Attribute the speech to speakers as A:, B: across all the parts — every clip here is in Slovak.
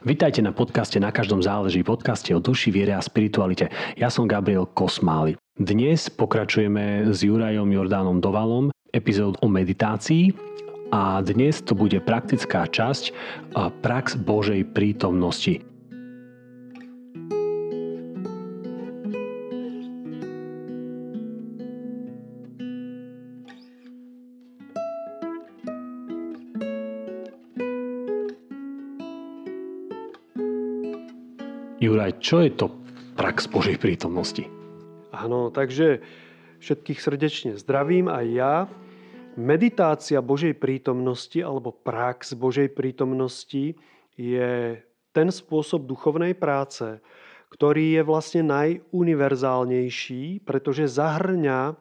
A: Vitajte na podcaste Na každom záleží, podcaste o duši, viere a spiritualite. Ja som Gabriel Kosmály. Dnes pokračujeme s Jurajom Jordánom Dovalom epizód o meditácii a dnes to bude praktická časť prax Božej prítomnosti. Čo je to prax Božej prítomnosti?
B: Áno, takže všetkých srdečne zdravím aj ja. Meditácia Božej prítomnosti alebo prax Božej prítomnosti je ten spôsob duchovnej práce, ktorý je vlastne najuniverzálnejší, pretože zahrňa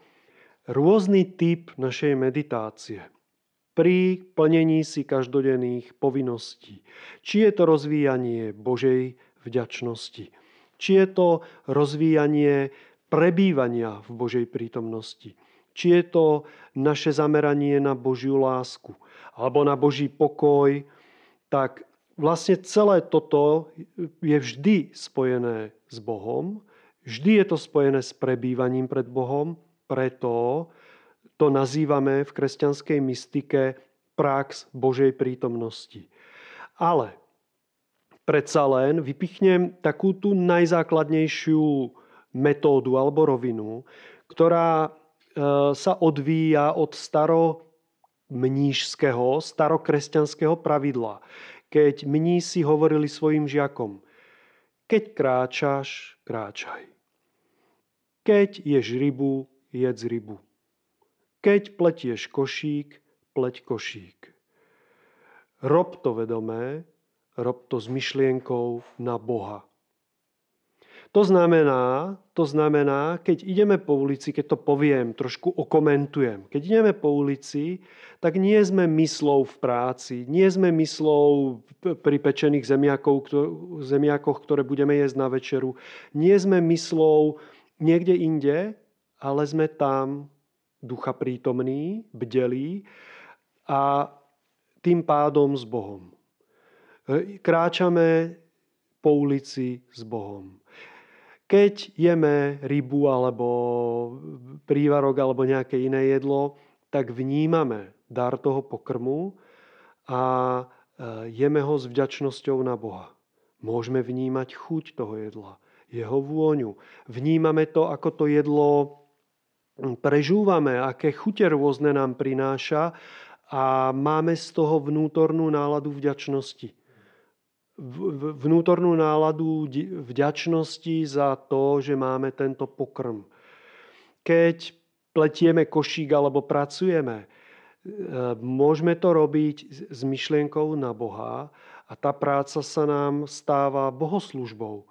B: rôzny typ našej meditácie pri plnení si každodenných povinností. Či je to rozvíjanie Božej vďačnosti. Či je to rozvíjanie prebývania v Božej prítomnosti. Či je to naše zameranie na Božiu lásku alebo na Boží pokoj, tak vlastne celé toto je vždy spojené s Bohom. Vždy je to spojené s prebývaním pred Bohom, preto to nazývame v kresťanskej mystike prax Božej prítomnosti. Ale predsa len vypichnem takú tú najzákladnejšiu metódu alebo rovinu, ktorá e, sa odvíja od staromnížského, starokresťanského pravidla. Keď mnísi hovorili svojim žiakom, keď kráčaš, kráčaj. Keď ješ rybu, jedz rybu. Keď pletieš košík, pleť košík. Rob to vedomé, rob to s myšlienkou na Boha. To znamená, to znamená, keď ideme po ulici, keď to poviem, trošku okomentujem. Keď ideme po ulici, tak nie sme myslou v práci, nie sme myslou pri pečených zemiakoch, ktoré budeme jesť na večeru, nie sme myslou niekde inde, ale sme tam ducha prítomný, bdelí a tým pádom s Bohom. Kráčame po ulici s Bohom. Keď jeme rybu alebo prívarok alebo nejaké iné jedlo, tak vnímame dar toho pokrmu a e, jeme ho s vďačnosťou na Boha. Môžeme vnímať chuť toho jedla, jeho vôňu. Vnímame to, ako to jedlo prežúvame, aké chute rôzne nám prináša a máme z toho vnútornú náladu vďačnosti vnútornú náladu vďačnosti za to, že máme tento pokrm. Keď pletieme košík alebo pracujeme, e, môžeme to robiť s myšlienkou na Boha a tá práca sa nám stáva bohoslužbou,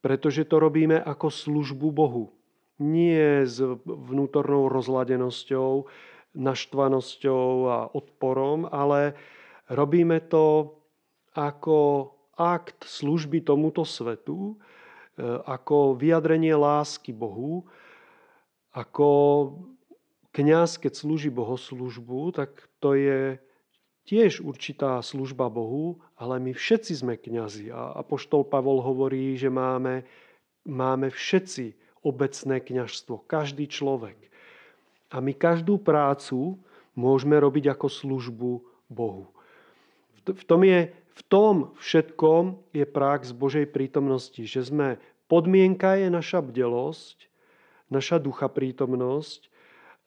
B: pretože to robíme ako službu Bohu. Nie s vnútornou rozladenosťou, naštvanosťou a odporom, ale robíme to ako akt služby tomuto svetu, e, ako vyjadrenie lásky Bohu, ako kňaz, keď slúži bohoslužbu, tak to je tiež určitá služba Bohu, ale my všetci sme kňazi. A apoštol Pavol hovorí, že máme, máme všetci obecné kňažstvo, každý človek. A my každú prácu môžeme robiť ako službu Bohu. V tom je v tom všetkom je prax Božej prítomnosti, že sme, podmienka je naša bdelosť, naša ducha prítomnosť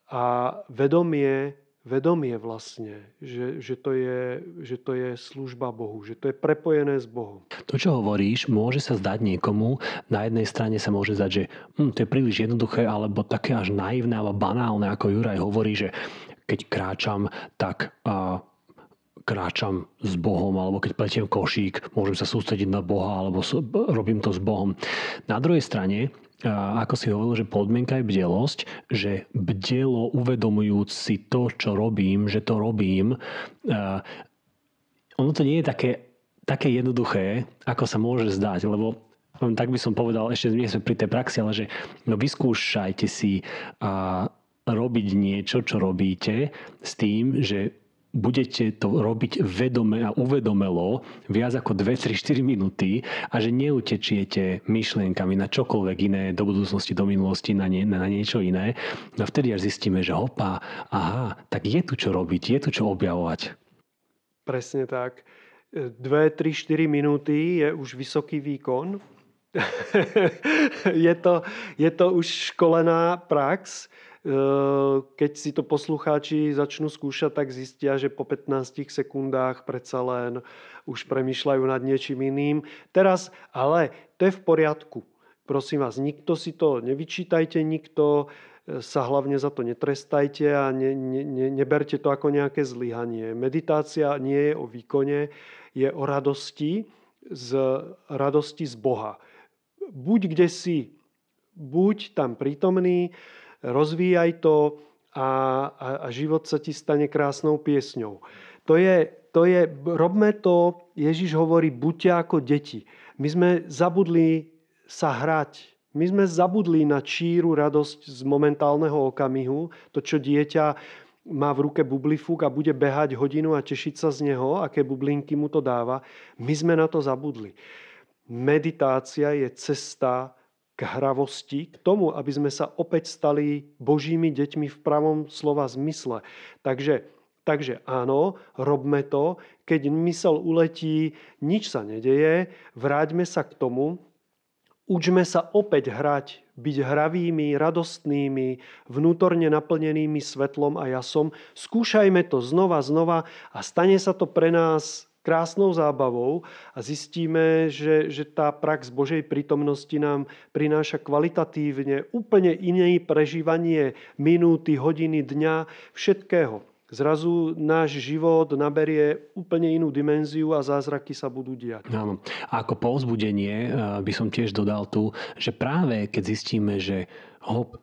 B: a vedomie, vedomie vlastne, že, že, to je, že to je služba Bohu, že to je prepojené s Bohom.
A: To, čo hovoríš, môže sa zdať niekomu, na jednej strane sa môže zdať, že hm, to je príliš jednoduché, alebo také až naivné alebo banálne, ako Juraj hovorí, že keď kráčam, tak uh, kráčam s Bohom, alebo keď pletiem košík, môžem sa sústrediť na Boha, alebo robím to s Bohom. Na druhej strane, ako si hovoril, že podmienka je bdelosť, že bdelo uvedomujúc si to, čo robím, že to robím, ono to nie je také, také jednoduché, ako sa môže zdať, lebo tak by som povedal, ešte nie sme pri tej praxi, ale že no vyskúšajte si a, robiť niečo, čo robíte s tým, že budete to robiť vedome a uvedomelo viac ako 2, 3, 4 minúty a že neutečiete myšlienkami na čokoľvek iné do budúcnosti, do minulosti, na, nie, na niečo iné. No vtedy až zistíme, že hopa, aha, tak je tu čo robiť, je tu čo objavovať.
B: Presne tak. 2, 3, 4 minúty je už vysoký výkon. je, to, je to už školená prax keď si to poslucháči začnú skúšať, tak zistia, že po 15 sekundách predsa len už premyšľajú nad niečím iným. Teraz, ale to je v poriadku. Prosím vás, nikto si to nevyčítajte, nikto e, sa hlavne za to netrestajte a ne, ne, ne, neberte to ako nejaké zlyhanie. Meditácia nie je o výkone, je o radosti, z radosti z Boha. Buď kde si, buď tam prítomný, rozvíjaj to a, a, a život sa ti stane krásnou piesňou. To je, to je, robme to, Ježiš hovorí, buďte ako deti. My sme zabudli sa hrať. My sme zabudli na číru radosť z momentálneho okamihu. To, čo dieťa má v ruke bublifúk a bude behať hodinu a tešiť sa z neho, aké bublinky mu to dáva. My sme na to zabudli. Meditácia je cesta k hravosti, k tomu, aby sme sa opäť stali Božími deťmi v pravom slova zmysle. Takže, takže áno, robme to. Keď mysel uletí, nič sa nedeje, vráťme sa k tomu, učme sa opäť hrať, byť hravými, radostnými, vnútorne naplnenými svetlom a jasom. Skúšajme to znova, znova a stane sa to pre nás krásnou zábavou a zistíme, že, že tá prax Božej prítomnosti nám prináša kvalitatívne úplne iné prežívanie minúty, hodiny, dňa, všetkého. Zrazu náš život naberie úplne inú dimenziu a zázraky sa budú diať.
A: Áno. A ako povzbudenie eh, by som tiež dodal tu, že práve keď zistíme, že hop,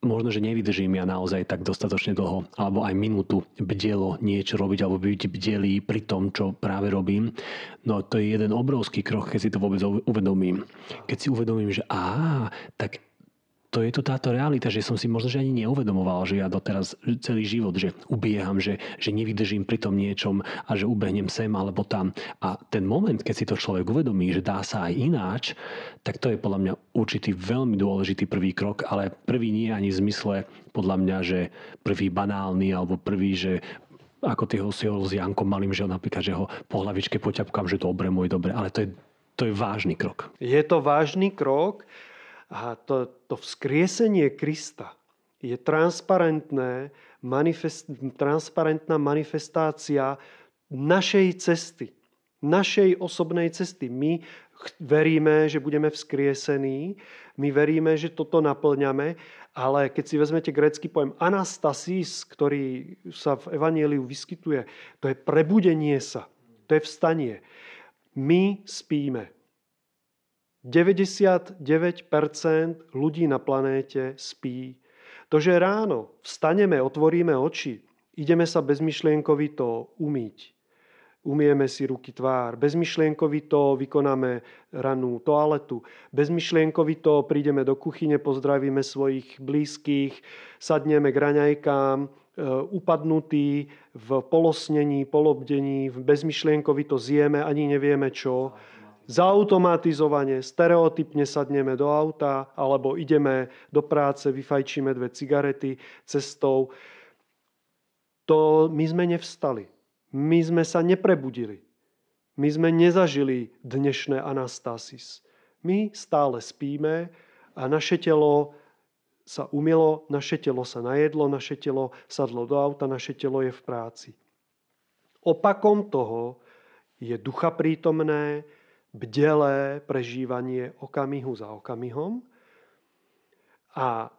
A: možno, že nevydržím ja naozaj tak dostatočne dlho, alebo aj minútu bdelo niečo robiť, alebo byť bdelý pri tom, čo práve robím. No to je jeden obrovský krok, keď si to vôbec uvedomím. Keď si uvedomím, že á, tak to je to táto realita, že som si možno že ani neuvedomoval, že ja doteraz celý život, že ubieham, že, že nevydržím pri tom niečom a že ubehnem sem alebo tam. A ten moment, keď si to človek uvedomí, že dá sa aj ináč, tak to je podľa mňa určitý veľmi dôležitý prvý krok, ale prvý nie ani v zmysle podľa mňa, že prvý banálny alebo prvý, že ako ty ho si ho s Jankom malým, že ho napríklad, že ho po hlavičke poťapkám, že dobre, môj dobre, ale to je, to je vážny krok.
B: Je to vážny krok a to, to vzkriesenie Krista je transparentné, manifest, transparentná manifestácia našej cesty, našej osobnej cesty. My veríme, že budeme vzkriesení, my veríme, že toto naplňame, ale keď si vezmete grecký pojem anastasis, ktorý sa v Evangeliu vyskytuje, to je prebudenie sa, to je vstanie. My spíme. 99% ľudí na planéte spí. To, že ráno vstaneme, otvoríme oči, ideme sa bezmyšlienkovito umýť. Umieme si ruky tvár. Bezmyšlienkovito vykonáme ranú toaletu. Bezmyšlienkovito prídeme do kuchyne, pozdravíme svojich blízkych, sadneme k raňajkám, e, upadnutí v polosnení, polobdení, bezmyšlienkovito zjeme, ani nevieme čo zautomatizovane, stereotypne sadneme do auta alebo ideme do práce, vyfajčíme dve cigarety cestou. To my sme nevstali. My sme sa neprebudili. My sme nezažili dnešné anastasis. My stále spíme a naše telo sa umilo, naše telo sa najedlo, naše telo sadlo do auta, naše telo je v práci. Opakom toho je ducha prítomné, bdelé prežívanie okamihu za okamihom. A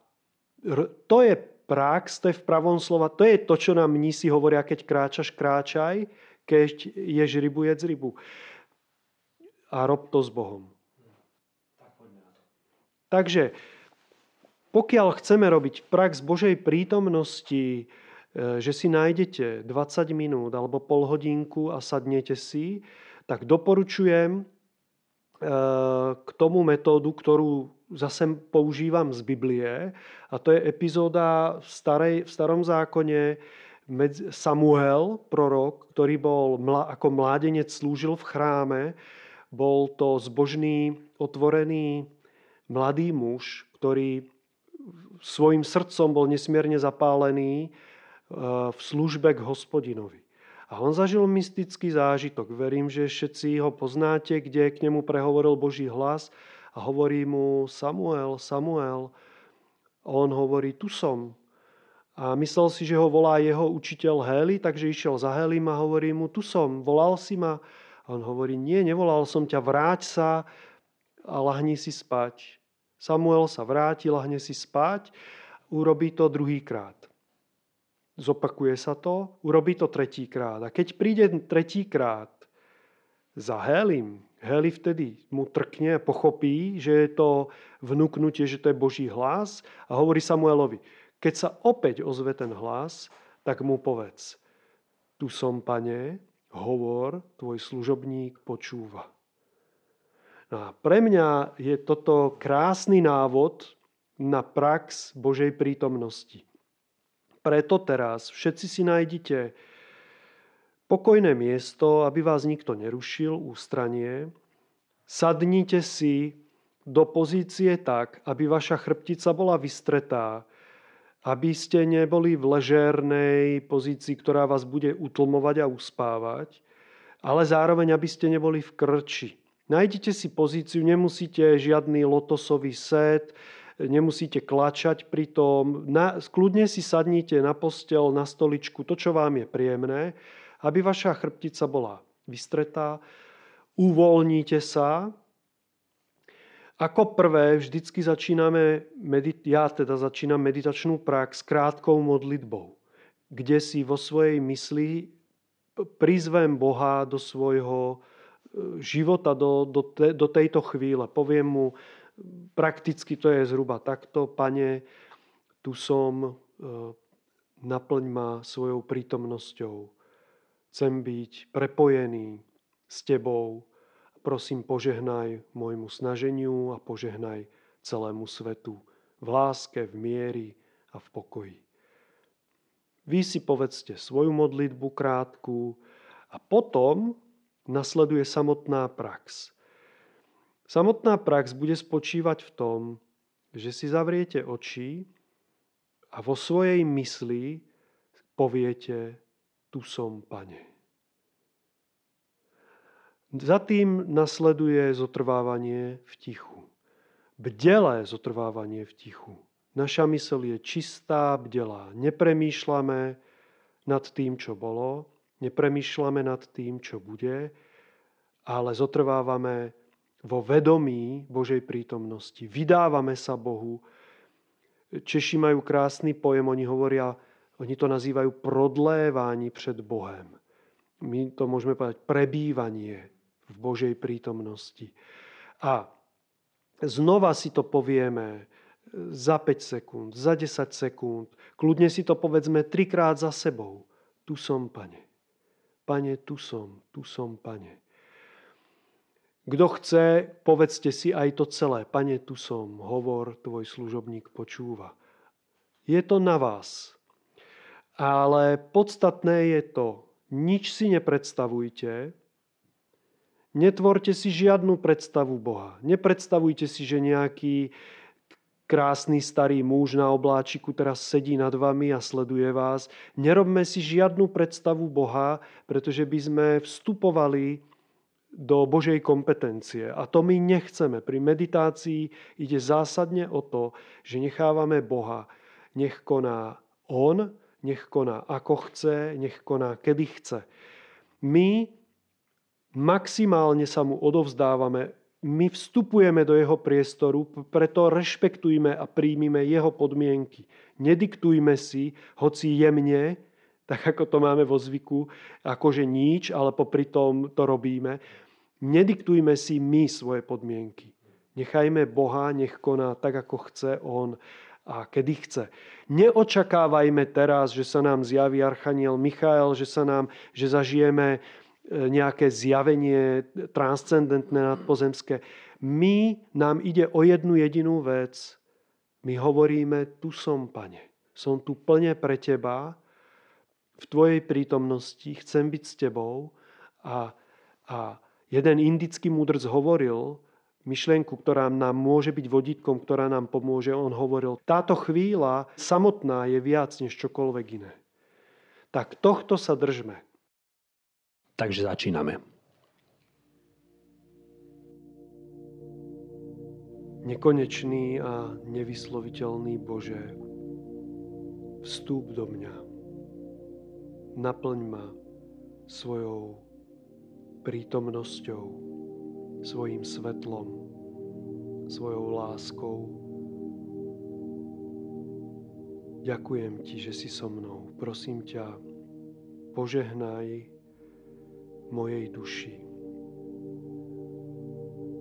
B: to je prax, to je v pravom slova, to je to, čo nám mnísi hovoria, keď kráčaš, kráčaj, keď ješ rybu, jedz rybu. A rob to s Bohom. Takže pokiaľ chceme robiť prax Božej prítomnosti, e, že si nájdete 20 minút alebo pol hodinku a sadnete si, tak doporučujem k tomu metódu, ktorú zase používam z Biblie. A to je epizóda v, starej, v starom zákone, Samuel, prorok, ktorý bol ako mládenec slúžil v chráme, bol to zbožný, otvorený mladý muž, ktorý svojim srdcom bol nesmierne zapálený e, v službe k hospodinovi. A on zažil mystický zážitok. Verím, že všetci ho poznáte, kde k nemu prehovoril Boží hlas a hovorí mu Samuel, Samuel. A on hovorí, tu som. A myslel si, že ho volá jeho učiteľ Heli, takže išiel za Helim a hovorí mu, tu som, volal si ma. A on hovorí, nie, nevolal som ťa, vráť sa a lahni si spať. Samuel sa vráti, lahne si spať, urobí to druhýkrát. Zopakuje sa to, urobí to tretíkrát. A keď príde tretíkrát za Helim, Heli vtedy mu trkne pochopí, že je to vnúknutie, že to je Boží hlas a hovorí Samuelovi, keď sa opäť ozve ten hlas, tak mu povedz, tu som, pane, hovor, tvoj služobník počúva. No a pre mňa je toto krásny návod na prax Božej prítomnosti. Preto teraz všetci si nájdite pokojné miesto, aby vás nikto nerušil, ústranie. Sadnite si do pozície tak, aby vaša chrbtica bola vystretá, aby ste neboli v ležérnej pozícii, ktorá vás bude utlmovať a uspávať, ale zároveň, aby ste neboli v krči. Nájdite si pozíciu, nemusíte žiadny lotosový set, nemusíte klačať pri tom. Na, kľudne si sadnite na postel, na stoličku, to, čo vám je príjemné, aby vaša chrbtica bola vystretá. Uvoľníte sa. Ako prvé vždycky začíname, medit- ja teda začínam meditačnú prax krátkou modlitbou, kde si vo svojej mysli prizvem Boha do svojho e, života, do, do, te, do tejto chvíle. Poviem mu, Prakticky to je zhruba takto. Pane, tu som, e, naplň ma svojou prítomnosťou. Chcem byť prepojený s Tebou. Prosím, požehnaj môjmu snaženiu a požehnaj celému svetu v láske, v miery a v pokoji. Vy si povedzte svoju modlitbu krátku a potom nasleduje samotná prax. Samotná prax bude spočívať v tom, že si zavriete oči a vo svojej mysli poviete, tu som, pane. Za tým nasleduje zotrvávanie v tichu. Bdelé zotrvávanie v tichu. Naša mysl je čistá, bdelá. Nepremýšľame nad tým, čo bolo, nepremýšľame nad tým, čo bude, ale zotrvávame vo vedomí Božej prítomnosti. Vydávame sa Bohu. Češi majú krásny pojem, oni hovoria, oni to nazývajú prodlévání před Bohem. My to môžeme povedať prebývanie v Božej prítomnosti. A znova si to povieme za 5 sekúnd, za 10 sekúnd. Kľudne si to povedzme trikrát za sebou. Tu som, pane. Pane, tu som, tu som, pane. Kto chce, povedzte si aj to celé. Pane, tu som, hovor, tvoj služobník počúva. Je to na vás. Ale podstatné je to, nič si nepredstavujte, netvorte si žiadnu predstavu Boha. Nepredstavujte si, že nejaký krásny starý muž na obláčiku teraz sedí nad vami a sleduje vás. Nerobme si žiadnu predstavu Boha, pretože by sme vstupovali do Božej kompetencie. A to my nechceme. Pri meditácii ide zásadne o to, že nechávame Boha. Nech koná On, nech koná ako chce, nech koná kedy chce. My maximálne sa mu odovzdávame, my vstupujeme do jeho priestoru, preto rešpektujme a príjmime jeho podmienky. Nediktujme si, hoci jemne, tak ako to máme vo zvyku, akože nič, ale popri tom to robíme. Nediktujme si my svoje podmienky. Nechajme Boha, nech koná tak, ako chce On a kedy chce. Neočakávajme teraz, že sa nám zjaví Archaniel Michael, že, sa nám, že zažijeme e, nejaké zjavenie transcendentné nadpozemské. My, nám ide o jednu jedinú vec. My hovoríme, tu som, pane. Som tu plne pre teba. V Tvojej prítomnosti, chcem byť s Tebou a, a jeden indický múdrc hovoril, myšlienku, ktorá nám môže byť vodítkom, ktorá nám pomôže. On hovoril, táto chvíľa samotná je viac než čokoľvek iné. Tak tohto sa držme.
A: Takže začíname.
B: Nekonečný a nevysloviteľný Bože, vstúp do mňa. Naplň ma svojou prítomnosťou svojim svetlom, svojou láskou. Ďakujem ti, že si so mnou. Prosím ťa, požehnaj mojej duši.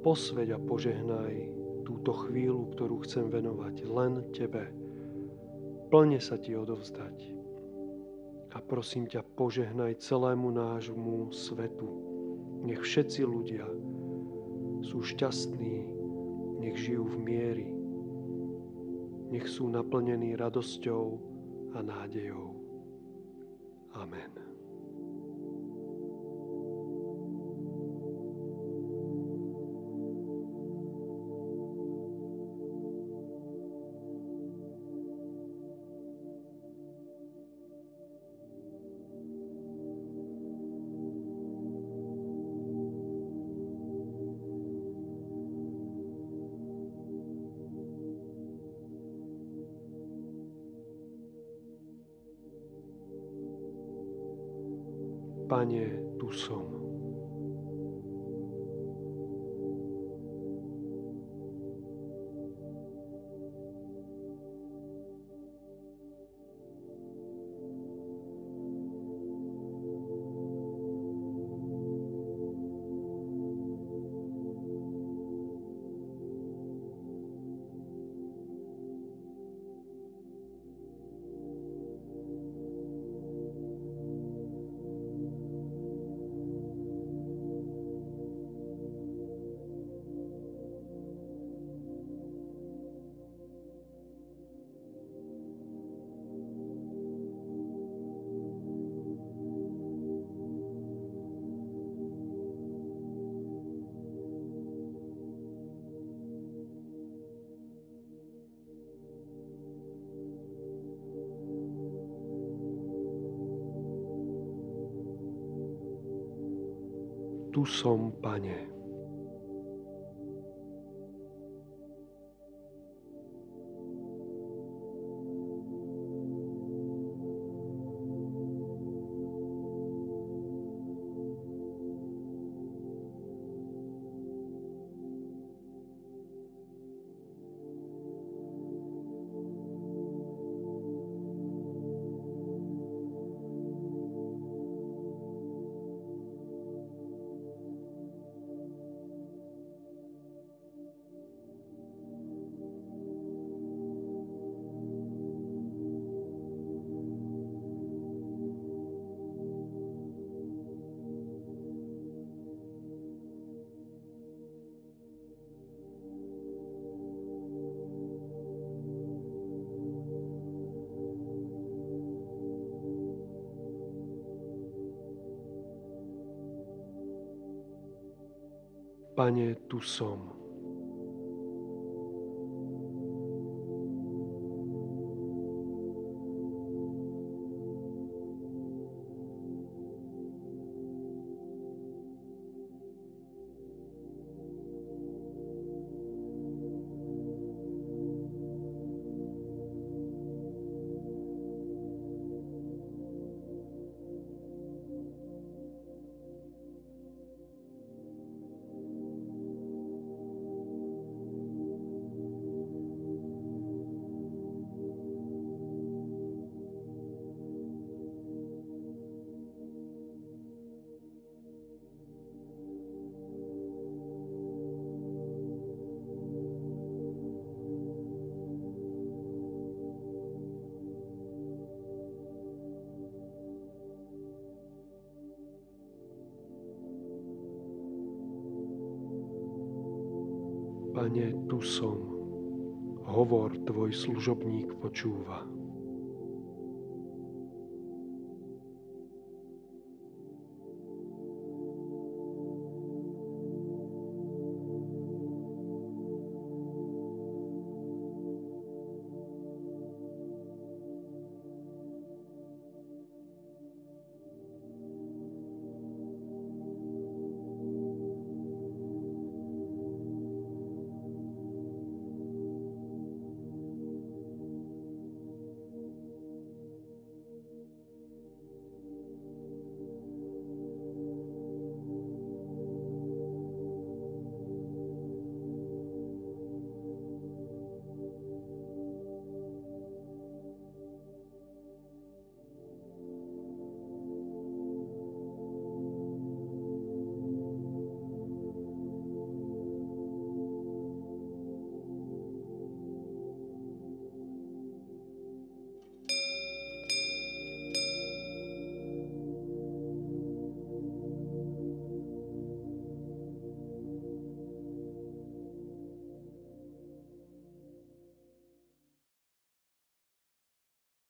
B: Posveď a požehnaj túto chvíľu, ktorú chcem venovať len tebe. Plne sa ti odovzdať. A prosím ťa, požehnaj celému nášmu svetu. Nech všetci ľudia, sú šťastní, nech žijú v miery, nech sú naplnení radosťou a nádejou. Amen. Pane, tu som. Tu som, Pane. Pane, tu som. Pane, tu som. Hovor, tvoj služobník počúva.